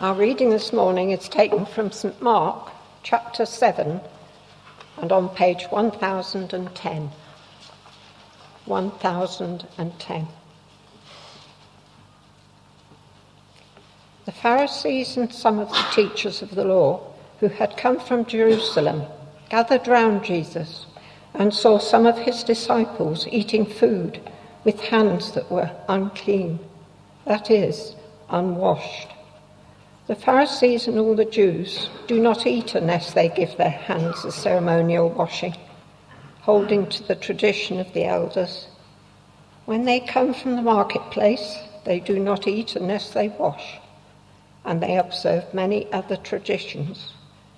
Our reading this morning is taken from St Mark, chapter 7, and on page 1010. 1010. The Pharisees and some of the teachers of the law who had come from Jerusalem gathered round Jesus and saw some of his disciples eating food with hands that were unclean, that is, unwashed. The Pharisees and all the Jews do not eat unless they give their hands a ceremonial washing, holding to the tradition of the elders. When they come from the marketplace, they do not eat unless they wash, and they observe many other traditions,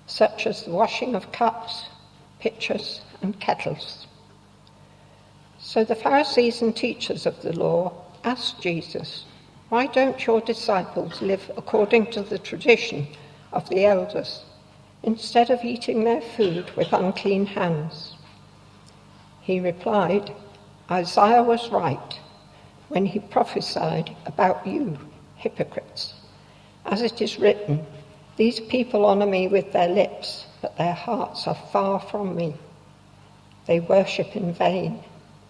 such as the washing of cups, pitchers, and kettles. So the Pharisees and teachers of the law asked Jesus, Why don't your disciples live according to the tradition of the elders, instead of eating their food with unclean hands? He replied, Isaiah was right when he prophesied about you, hypocrites. As it is written, These people honour me with their lips, but their hearts are far from me. They worship in vain.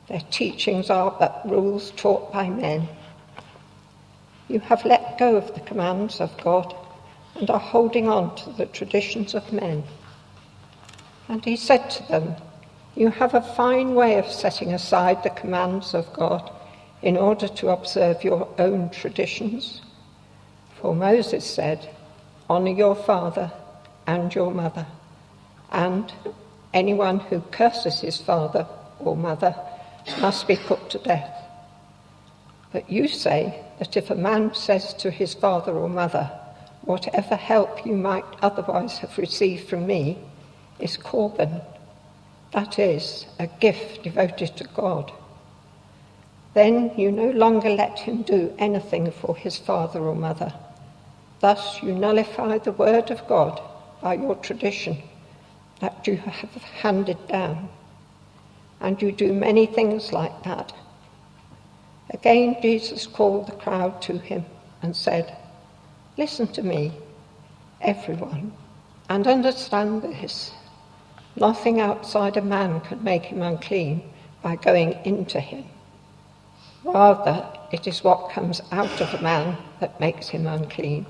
Their teachings are but rules taught by men. You have let go of the commands of God and are holding on to the traditions of men. And he said to them, You have a fine way of setting aside the commands of God in order to observe your own traditions. For Moses said, Honour your father and your mother, and anyone who curses his father or mother must be put to death. But you say that if a man says to his father or mother, Whatever help you might otherwise have received from me is korban, that is, a gift devoted to God, then you no longer let him do anything for his father or mother. Thus you nullify the word of God by your tradition that you have handed down and you do many things like that. Again, Jesus called the crowd to him and said, Listen to me, everyone, and understand this. Nothing outside a man can make him unclean by going into him. Rather, it is what comes out of a man that makes him unclean.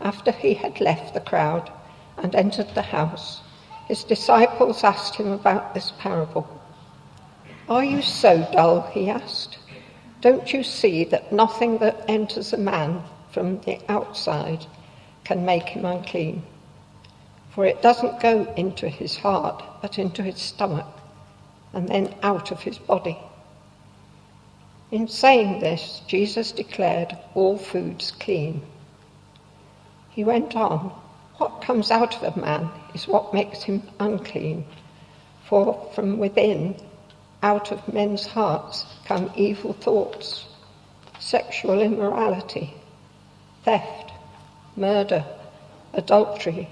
After he had left the crowd and entered the house, his disciples asked him about this parable. Are you so dull? he asked. Don't you see that nothing that enters a man from the outside can make him unclean? For it doesn't go into his heart, but into his stomach, and then out of his body. In saying this, Jesus declared all foods clean. He went on, what comes out of a man is what makes him unclean. For from within, out of men's hearts, come evil thoughts, sexual immorality, theft, murder, adultery,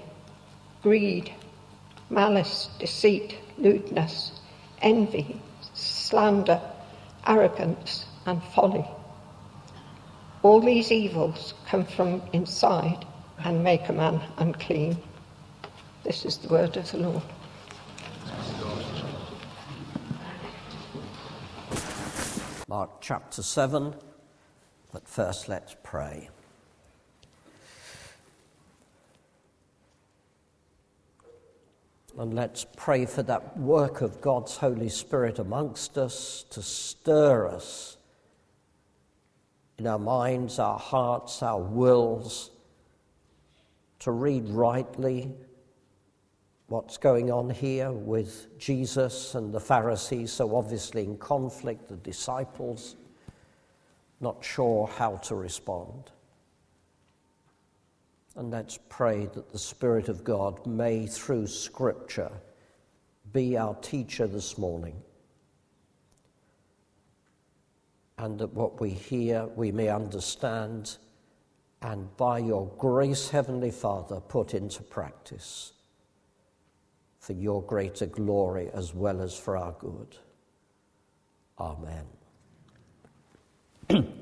greed, malice, deceit, lewdness, envy, slander, arrogance, and folly. All these evils come from inside and make a man unclean. This is the word of the Lord. Mark chapter 7, but first let's pray. And let's pray for that work of God's Holy Spirit amongst us to stir us in our minds, our hearts, our wills to read rightly what's going on here with Jesus and the Pharisees, so obviously in conflict, the disciples not sure how to respond. And let's pray that the Spirit of God may, through Scripture, be our teacher this morning. And that what we hear we may understand and by your grace, Heavenly Father, put into practice for your greater glory as well as for our good. Amen.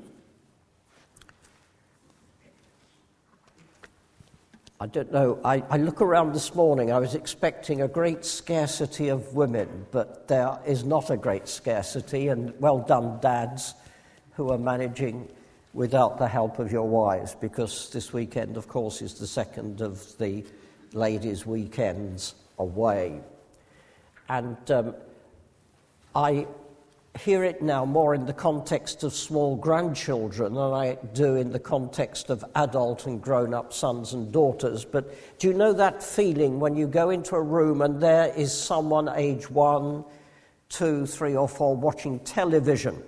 I don't know. I, I, look around this morning, I was expecting a great scarcity of women, but there is not a great scarcity, and well done, dads, who are managing without the help of your wives, because this weekend, of course, is the second of the ladies' weekends away. And um, I hear it now more in the context of small grandchildren than I do in the context of adult and grown up sons and daughters. But do you know that feeling when you go into a room and there is someone age one, two, three, or four watching television?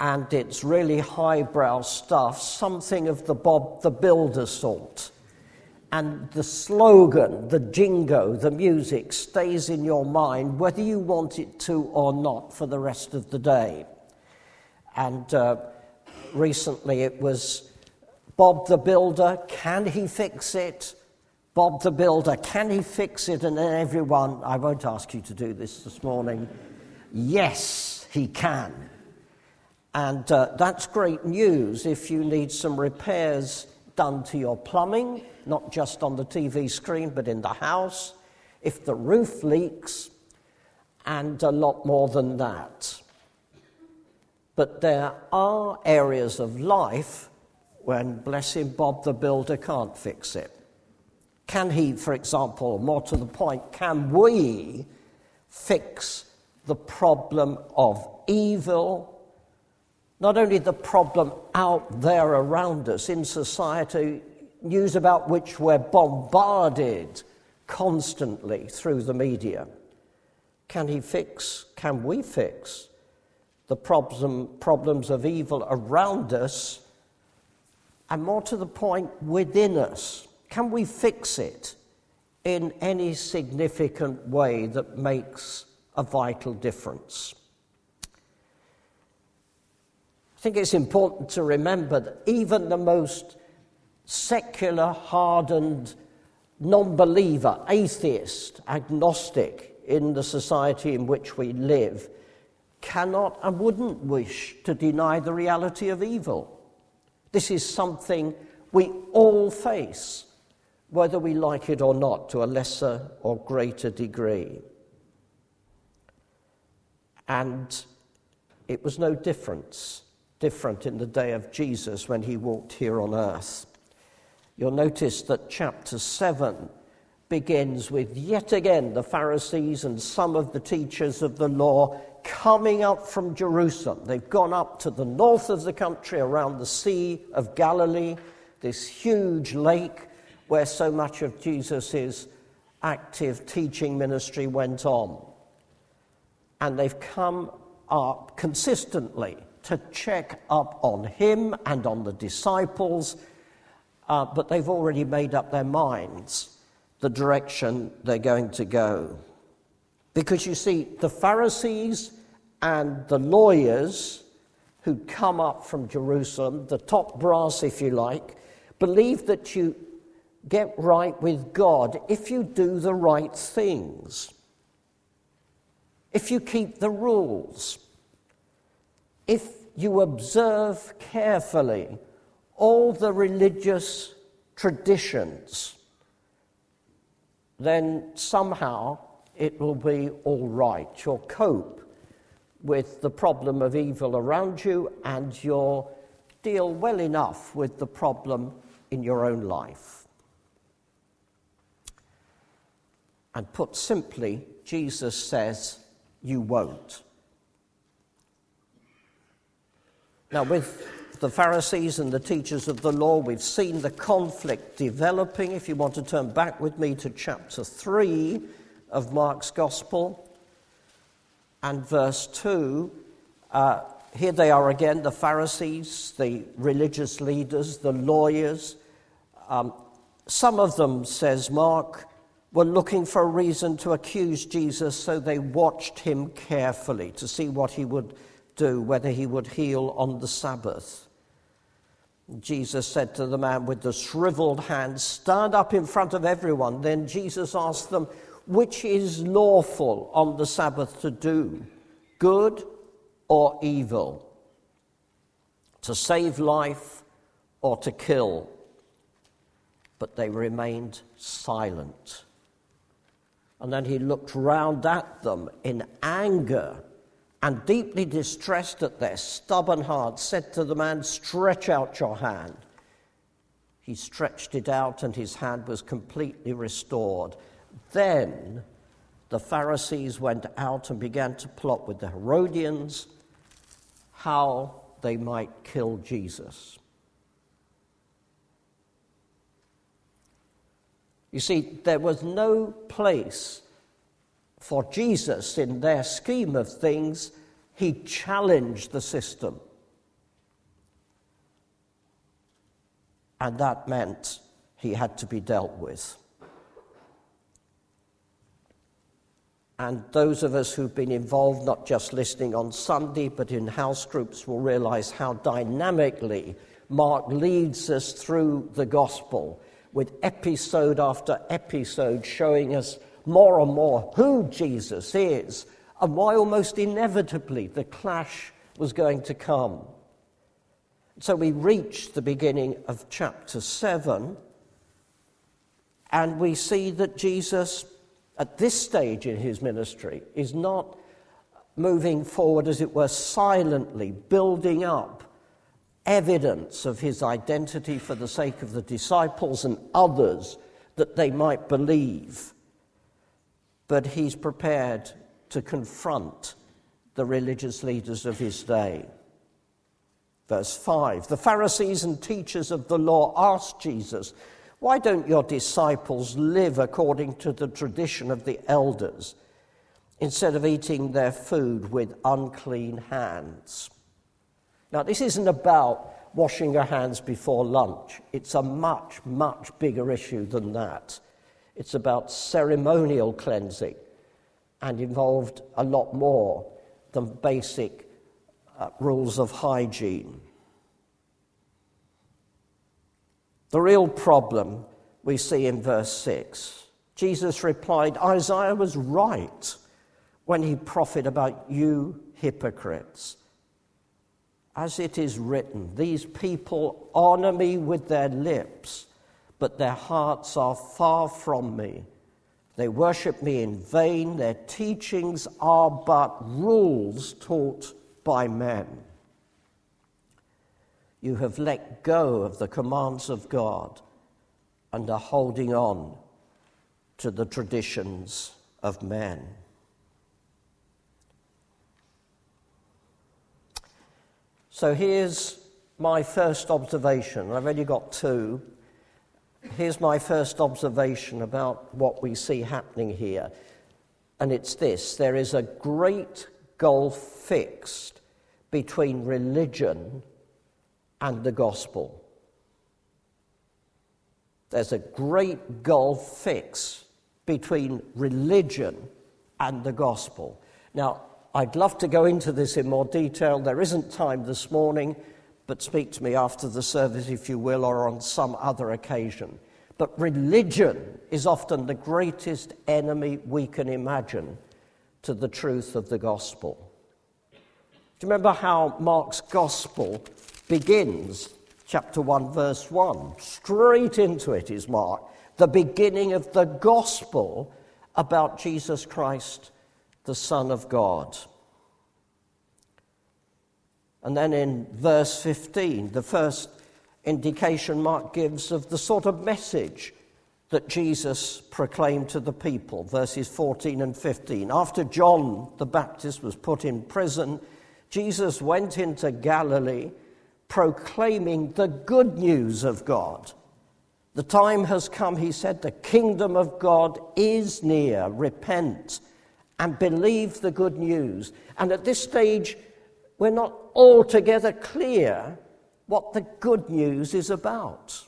And it's really highbrow stuff, something of the Bob the Builder sort and the slogan, the jingo, the music stays in your mind whether you want it to or not for the rest of the day. And uh, recently it was Bob the Builder, can he fix it? Bob the Builder, can he fix it? And then everyone, I won't ask you to do this this morning, yes, he can. And uh, that's great news if you need some repairs done to your plumbing, not just on the TV screen, but in the house, if the roof leaks, and a lot more than that. But there are areas of life when, bless him, Bob the Builder can't fix it. Can he, for example, more to the point, can we fix the problem of evil not only the problem out there around us in society, news about which we're bombarded constantly through the media. Can he fix, can we fix the problem, problems of evil around us and more to the point, within us? Can we fix it in any significant way that makes a vital difference? I think it's important to remember that even the most secular, hardened, non believer, atheist, agnostic in the society in which we live cannot and wouldn't wish to deny the reality of evil. This is something we all face, whether we like it or not, to a lesser or greater degree. And it was no difference different in the day of Jesus when he walked here on earth. You'll notice that chapter 7 begins with yet again the Pharisees and some of the teachers of the law coming up from Jerusalem. They've gone up to the north of the country around the Sea of Galilee, this huge lake where so much of Jesus' active teaching ministry went on. And they've come up consistently to check up on him and on the disciples, uh, but they've already made up their minds the direction they're going to go. Because you see, the Pharisees and the lawyers who'd come up from Jerusalem, the top brass, if you like, believe that you get right with God if you do the right things, if you keep the rules, if you observe carefully all the religious traditions, then somehow it will be all right. You'll cope with the problem of evil around you and you'll deal well enough with the problem in your own life. And put simply, Jesus says, You won't. Now, with the Pharisees and the teachers of the law, we've seen the conflict developing. If you want to turn back with me to chapter 3 of Mark's Gospel and verse 2, uh, here they are again the Pharisees, the religious leaders, the lawyers. Um, some of them, says Mark, were looking for a reason to accuse Jesus, so they watched him carefully to see what he would do, whether he would heal on the Sabbath. Jesus said to the man with the shriveled hand, Stand up in front of everyone. Then Jesus asked them, Which is lawful on the Sabbath to do, good or evil? To save life or to kill? but they remained silent. And then he looked round at them in anger and deeply distressed at their stubborn hearts, said to the man, Stretch out your hand. He stretched it out, and his hand was completely restored. Then the Pharisees went out and began to plot with the Herodians how they might kill Jesus. You see, there was no place for Jesus in their scheme of things. He challenged the system. And that meant he had to be dealt with. And those of us who've been involved, not just listening on Sunday, but in house groups, will realize how dynamically Mark leads us through the gospel with episode after episode showing us more and more who Jesus is and why almost inevitably the clash was going to come. So we reach the beginning of chapter 7, and we see that Jesus at this stage in his ministry is not moving forward, as it were, silently, building up evidence of his identity for the sake of the disciples and others that they might believe. But he's prepared to confront the religious leaders of his day. Verse 5 The Pharisees and teachers of the law asked Jesus, why don't your disciples live according to the tradition of the elders instead of eating their food with unclean hands? Now, this isn't about washing your hands before lunch, it's a much, much bigger issue than that. It's about ceremonial cleansing and involved a lot more than basic uh, rules of hygiene. The real problem we see in verse 6. Jesus replied, Isaiah was right when he prophesied about you hypocrites. As it is written, these people honor me with their lips, but their hearts are far from me. They worship me in vain. Their teachings are but rules taught by men. You have let go of the commands of God and are holding on to the traditions of men. So here's my first observation. I've only got two. Here's my first observation about what we see happening here. And it's this there is a great gulf fixed between religion and the gospel. There's a great gulf fix between religion and the gospel. Now, I'd love to go into this in more detail. There isn't time this morning, but speak to me after the service, if you will, or on some other occasion. But religion is often the greatest enemy we can imagine to the truth of the gospel. Do you remember how Mark's gospel begins, chapter 1, verse 1. Straight into it is Mark, the beginning of the gospel about Jesus Christ, the Son of God. And then in verse 15, the first indication Mark gives of the sort of message that Jesus proclaimed to the people, verses 14 and 15. After John the Baptist was put in prison, Jesus went into Galilee proclaiming the good news of God. The time has come, he said, the kingdom of God is near. Repent and believe the good news. And at this stage, we're not altogether clear what the good news is about.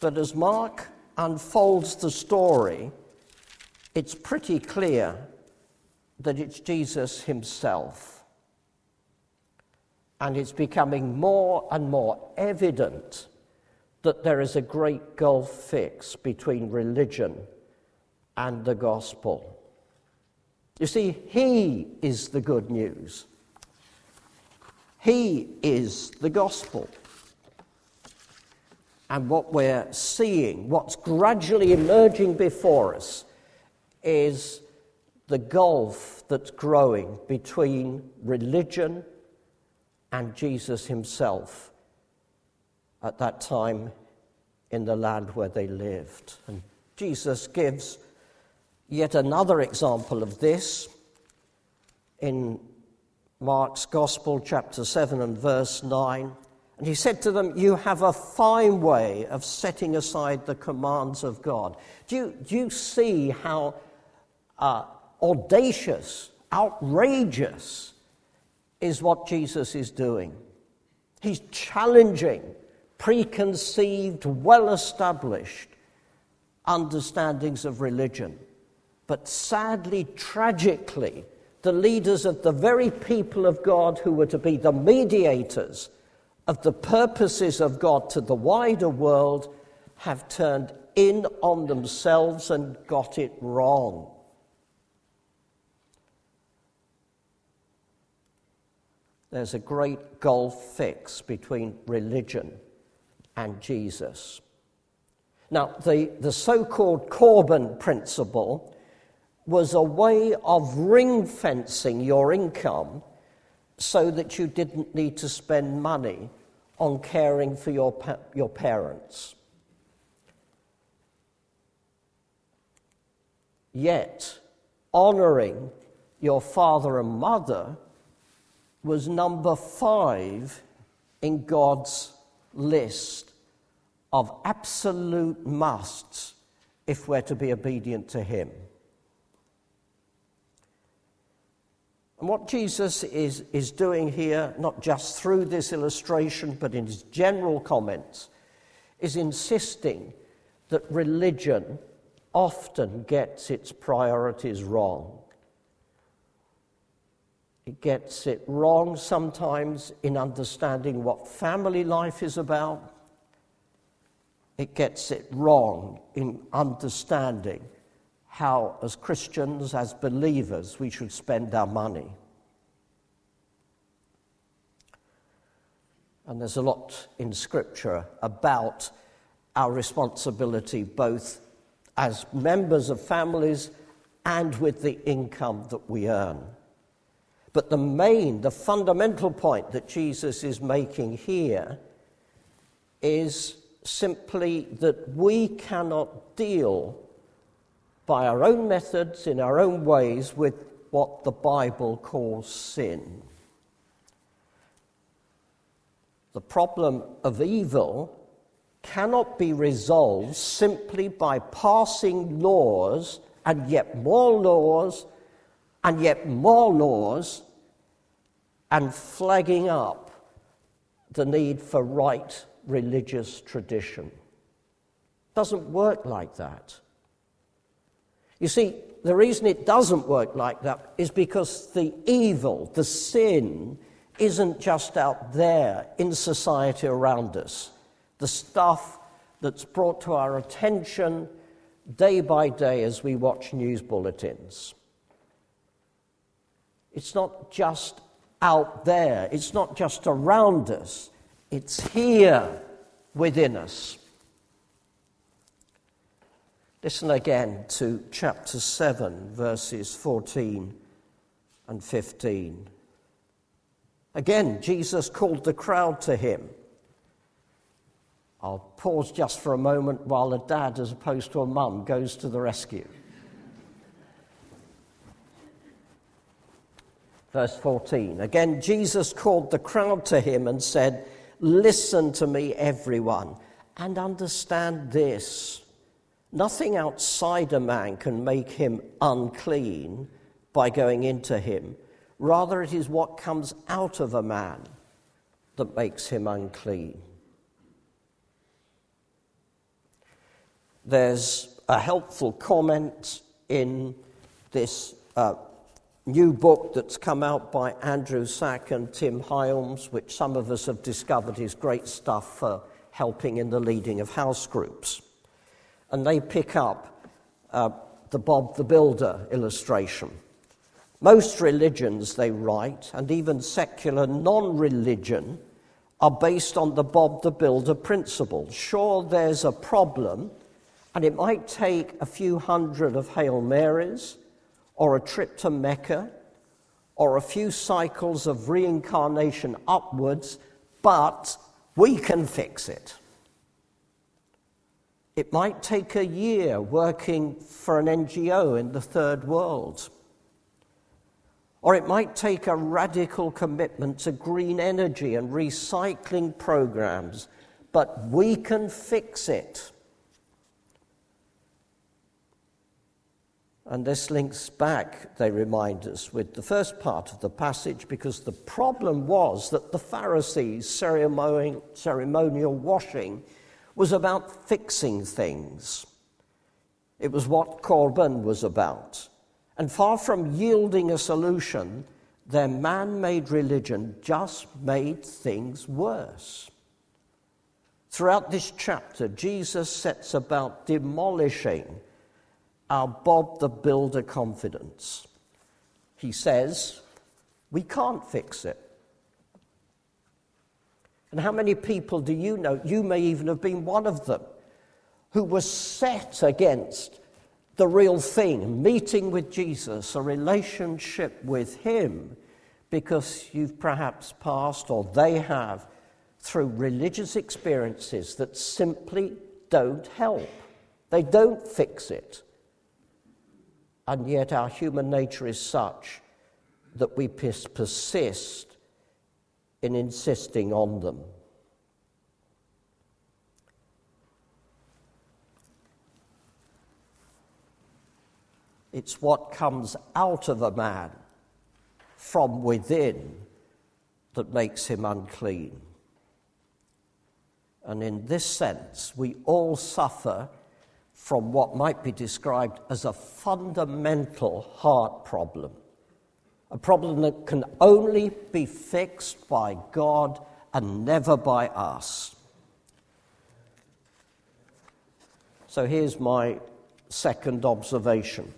But as Mark unfolds the story, it's pretty clear that it's Jesus himself and it's becoming more and more evident that there is a great gulf fixed between religion and the gospel. You see, He is the good news. He is the gospel. And what we're seeing, what's gradually emerging before us, is the gulf that's growing between religion and Jesus himself at that time in the land where they lived. And Jesus gives yet another example of this in Mark's Gospel, chapter 7 and verse 9. And he said to them, You have a fine way of setting aside the commands of God. Do you, do you see how uh, audacious, outrageous is what Jesus is doing? He's challenging preconceived, well established understandings of religion. But sadly, tragically, the leaders of the very people of God who were to be the mediators of the purposes of God to the wider world have turned in on themselves and got it wrong. There's a great gulf fix between religion and Jesus. Now, the, the so called Corban principle was a way of ring fencing your income so that you didn't need to spend money on caring for your, pa- your parents. Yet, honoring your father and mother was number five in God's list of absolute musts if we're to be obedient to Him. And what Jesus is, is doing here, not just through this illustration, but in his general comments, is insisting that religion often gets its priorities wrong. It gets it wrong sometimes in understanding what family life is about. It gets it wrong in understanding how, as Christians, as believers, we should spend our money. And there's a lot in Scripture about our responsibility, both as members of families and with the income that we earn. But the main, the fundamental point that Jesus is making here is simply that we cannot deal by our own methods, in our own ways, with what the Bible calls sin. The problem of evil cannot be resolved simply by passing laws and yet more laws and yet more laws and flagging up the need for right religious tradition. Doesn't work like that. You see, the reason it doesn't work like that is because the evil, the sin, isn't just out there in society around us. The stuff that's brought to our attention day by day as we watch news bulletins. It's not just out there, it's not just around us, it's here within us. Listen again to chapter 7, verses 14 and 15. Again, Jesus called the crowd to him. I'll pause just for a moment while a dad, as opposed to a mum, goes to the rescue. Verse 14. Again, Jesus called the crowd to him and said, Listen to me, everyone, and understand this. Nothing outside a man can make him unclean by going into him. Rather, it is what comes out of a man that makes him unclean. There's a helpful comment in this uh, new book that's come out by Andrew Sach and Tim Hiorns, which some of us have discovered is great stuff for helping in the leading of house groups. And they pick up uh, the Bob the Builder illustration. Most religions, they write, and even secular non religion, are based on the Bob the Builder principle. Sure, there's a problem, and it might take a few hundred of Hail Marys, or a trip to Mecca, or a few cycles of reincarnation upwards, but we can fix it. It might take a year working for an NGO in the third world. Or it might take a radical commitment to green energy and recycling programs, but we can fix it. And this links back, they remind us, with the first part of the passage because the problem was that the Pharisees' ceremonial, washing was about fixing things. It was what Corban was about. And far from yielding a solution, their man made religion just made things worse. Throughout this chapter, Jesus sets about demolishing our Bob the Builder confidence. He says, We can't fix it. And how many people do you know? You may even have been one of them who was set against the real thing, meeting with Jesus, a relationship with Him, because you've perhaps passed, or they have, through religious experiences that simply don't help. They don't fix it. And yet, our human nature is such that we persist in insisting on them. It's what comes out of a man from within that makes him unclean. And in this sense, we all suffer from what might be described as a fundamental heart problem a problem that can only be fixed by God and never by us. So here's my second observation.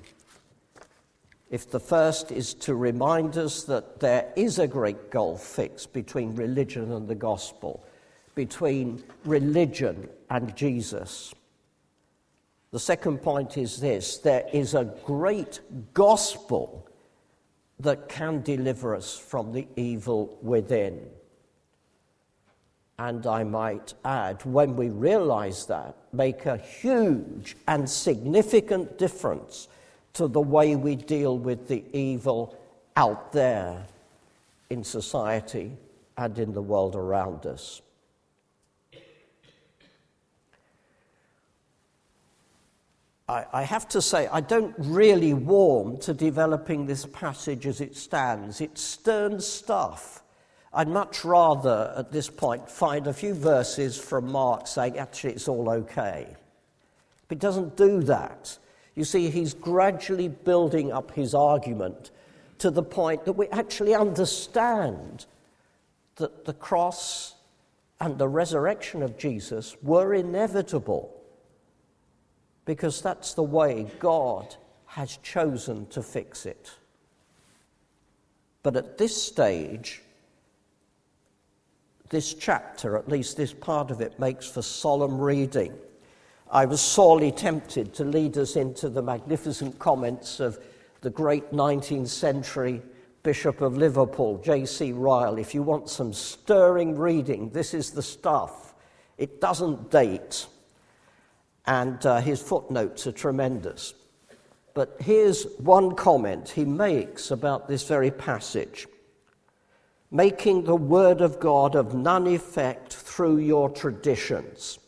If the first is to remind us that there is a great gulf fixed between religion and the gospel, between religion and Jesus. The second point is this there is a great gospel that can deliver us from the evil within. And I might add, when we realize that, make a huge and significant difference to the way we deal with the evil out there in society and in the world around us. I, I have to say, I don't really warm to developing this passage as it stands. It's stern stuff. I'd much rather, at this point, find a few verses from Mark saying, actually, it's all okay. But he doesn't do that. You see, he's gradually building up his argument to the point that we actually understand that the cross and the resurrection of Jesus were inevitable because that's the way God has chosen to fix it. But at this stage, this chapter, at least this part of it, makes for solemn reading. I was sorely tempted to lead us into the magnificent comments of the great 19th century Bishop of Liverpool, J.C. Ryle. If you want some stirring reading, this is the stuff. It doesn't date and uh, his footnotes are tremendous. But here's one comment he makes about this very passage making the word of God of none effect through your traditions.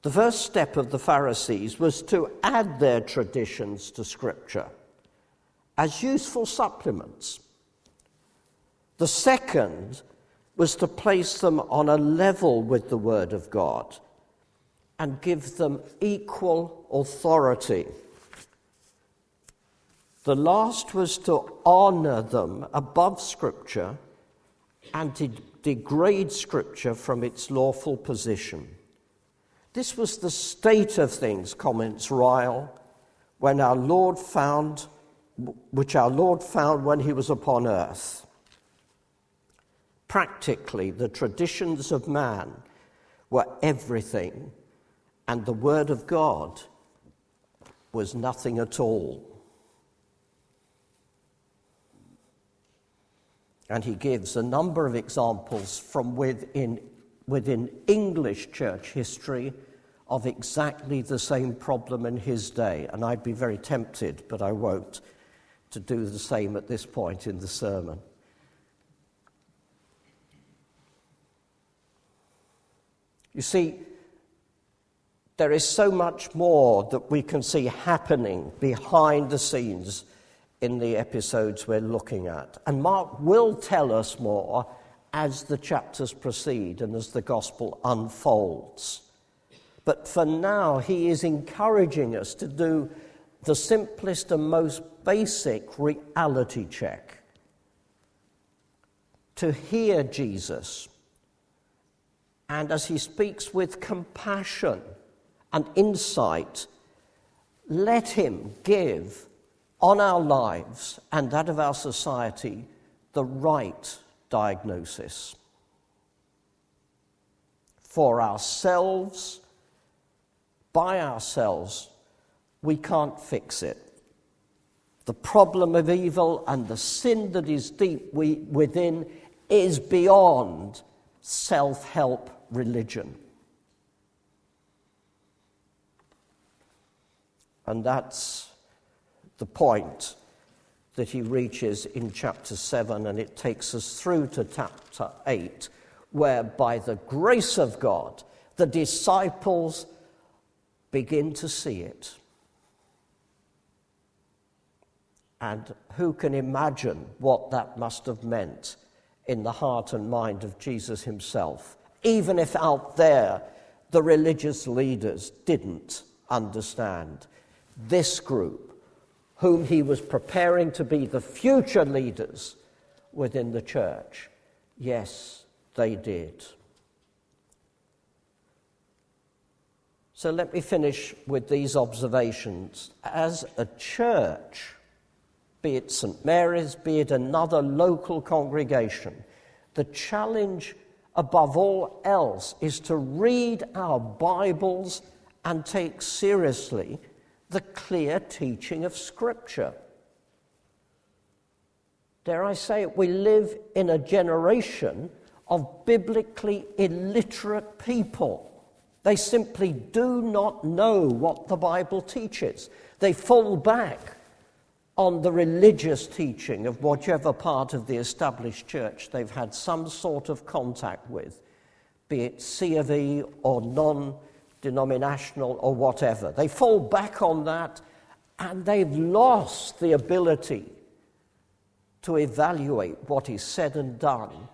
The first step of the Pharisees was to add their traditions to Scripture as useful supplements. The second was to place them on a level with the Word of God and give them equal authority. The last was to honor them above Scripture and to degrade Scripture from its lawful position. This was the state of things, comments Ryle, when our Lord found, which our Lord found when he was upon earth. Practically, the traditions of man were everything, and the Word of God was nothing at all. And he gives a number of examples from within, within English church history of exactly the same problem in his day. And I'd be very tempted, but I won't, to do the same at this point in the sermon. You see, there is so much more that we can see happening behind the scenes in the episodes we're looking at. And Mark will tell us more as the chapters proceed and as the gospel unfolds. But for now, he is encouraging us to do the simplest and most basic reality check. To hear Jesus, and as he speaks with compassion and insight, let him give on our lives and that of our society the right diagnosis. For ourselves, by ourselves, we can't fix it. The problem of evil and the sin that is deep within is beyond self help religion. And that's the point that he reaches in chapter 7, and it takes us through to chapter 8, where by the grace of God, the disciples begin to see it. And who can imagine what that must have meant in the heart and mind of Jesus himself, even if out there the religious leaders didn't understand? This group, whom he was preparing to be the future leaders within the church, yes, they did. So let me finish with these observations. As a church, be it St. Mary's, be it another local congregation, the challenge above all else is to read our Bibles and take seriously the clear teaching of Scripture. Dare I say it, we live in a generation of biblically illiterate people. They simply do not know what the Bible teaches. They fall back on the religious teaching of whichever part of the established church they've had some sort of contact with, be it C of E or non denominational or whatever. They fall back on that and they've lost the ability to evaluate what is said and done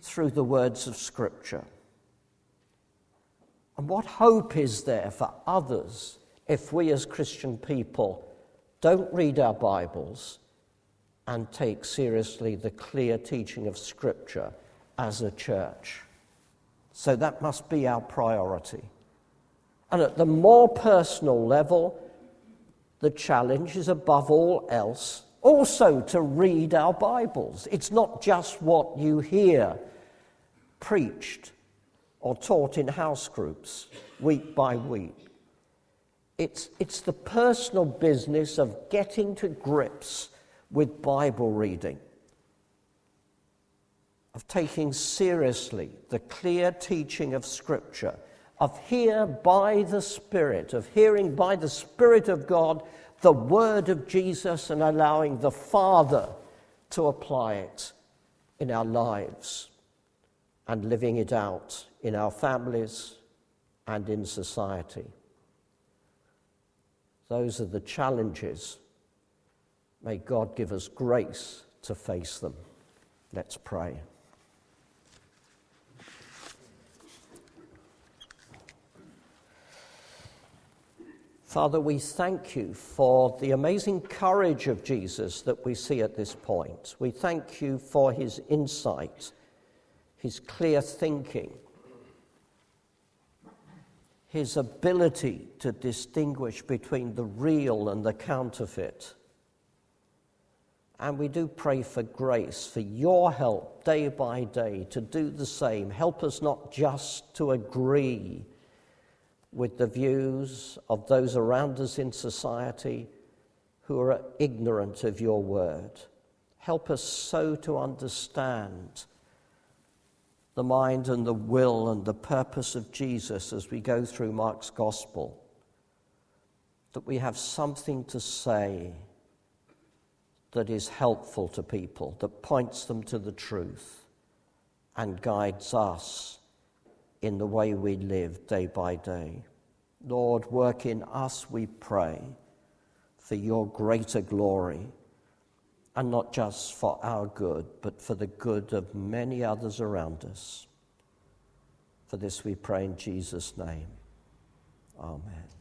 through the words of Scripture. And what hope is there for others if we as Christian people don't read our Bibles and take seriously the clear teaching of Scripture as a church? So that must be our priority. And at the more personal level, the challenge is above all else also to read our Bibles. It's not just what you hear preached or taught in house groups week by week. It's, it's the personal business of getting to grips with Bible reading, of taking seriously the clear teaching of Scripture, of hear by the Spirit, of hearing by the Spirit of God the word of Jesus and allowing the Father to apply it in our lives and living it out in our families and in society. Those are the challenges. May God give us grace to face them. Let's pray. Father, we thank you for the amazing courage of Jesus that we see at this point. We thank you for his insight his clear thinking, his ability to distinguish between the real and the counterfeit. And we do pray for grace, for your help day by day to do the same. Help us not just to agree with the views of those around us in society who are ignorant of your word. Help us so to understand the mind and the will and the purpose of Jesus as we go through Mark's gospel, that we have something to say that is helpful to people, that points them to the truth and guides us in the way we live day by day. Lord, work in us, we pray, for your greater glory, and not just for our good, but for the good of many others around us. For this we pray in Jesus' name. Amen.